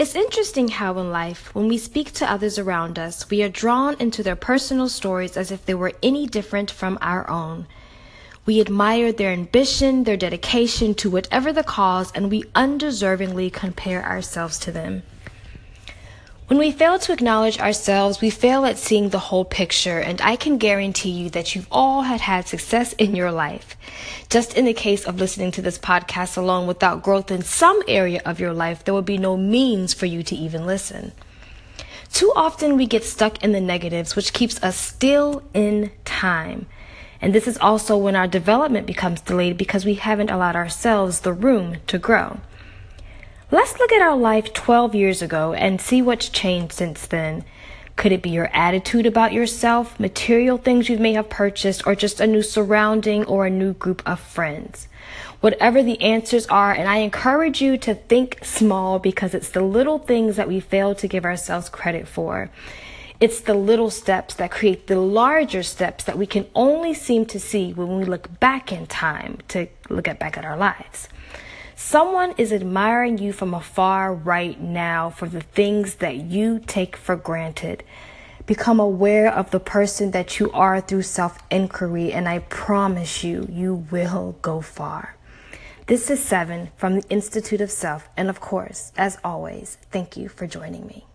It's interesting how in life, when we speak to others around us, we are drawn into their personal stories as if they were any different from our own. We admire their ambition, their dedication to whatever the cause, and we undeservingly compare ourselves to them. When we fail to acknowledge ourselves, we fail at seeing the whole picture, and I can guarantee you that you've all had had success in your life. Just in the case of listening to this podcast alone without growth in some area of your life, there would be no means for you to even listen. Too often we get stuck in the negatives, which keeps us still in time. And this is also when our development becomes delayed because we haven't allowed ourselves the room to grow. Let's look at our life 12 years ago and see what's changed since then. Could it be your attitude about yourself, material things you may have purchased, or just a new surrounding or a new group of friends? Whatever the answers are, and I encourage you to think small because it's the little things that we fail to give ourselves credit for. It's the little steps that create the larger steps that we can only seem to see when we look back in time to look at back at our lives. Someone is admiring you from afar right now for the things that you take for granted. Become aware of the person that you are through self inquiry, and I promise you, you will go far. This is Seven from the Institute of Self, and of course, as always, thank you for joining me.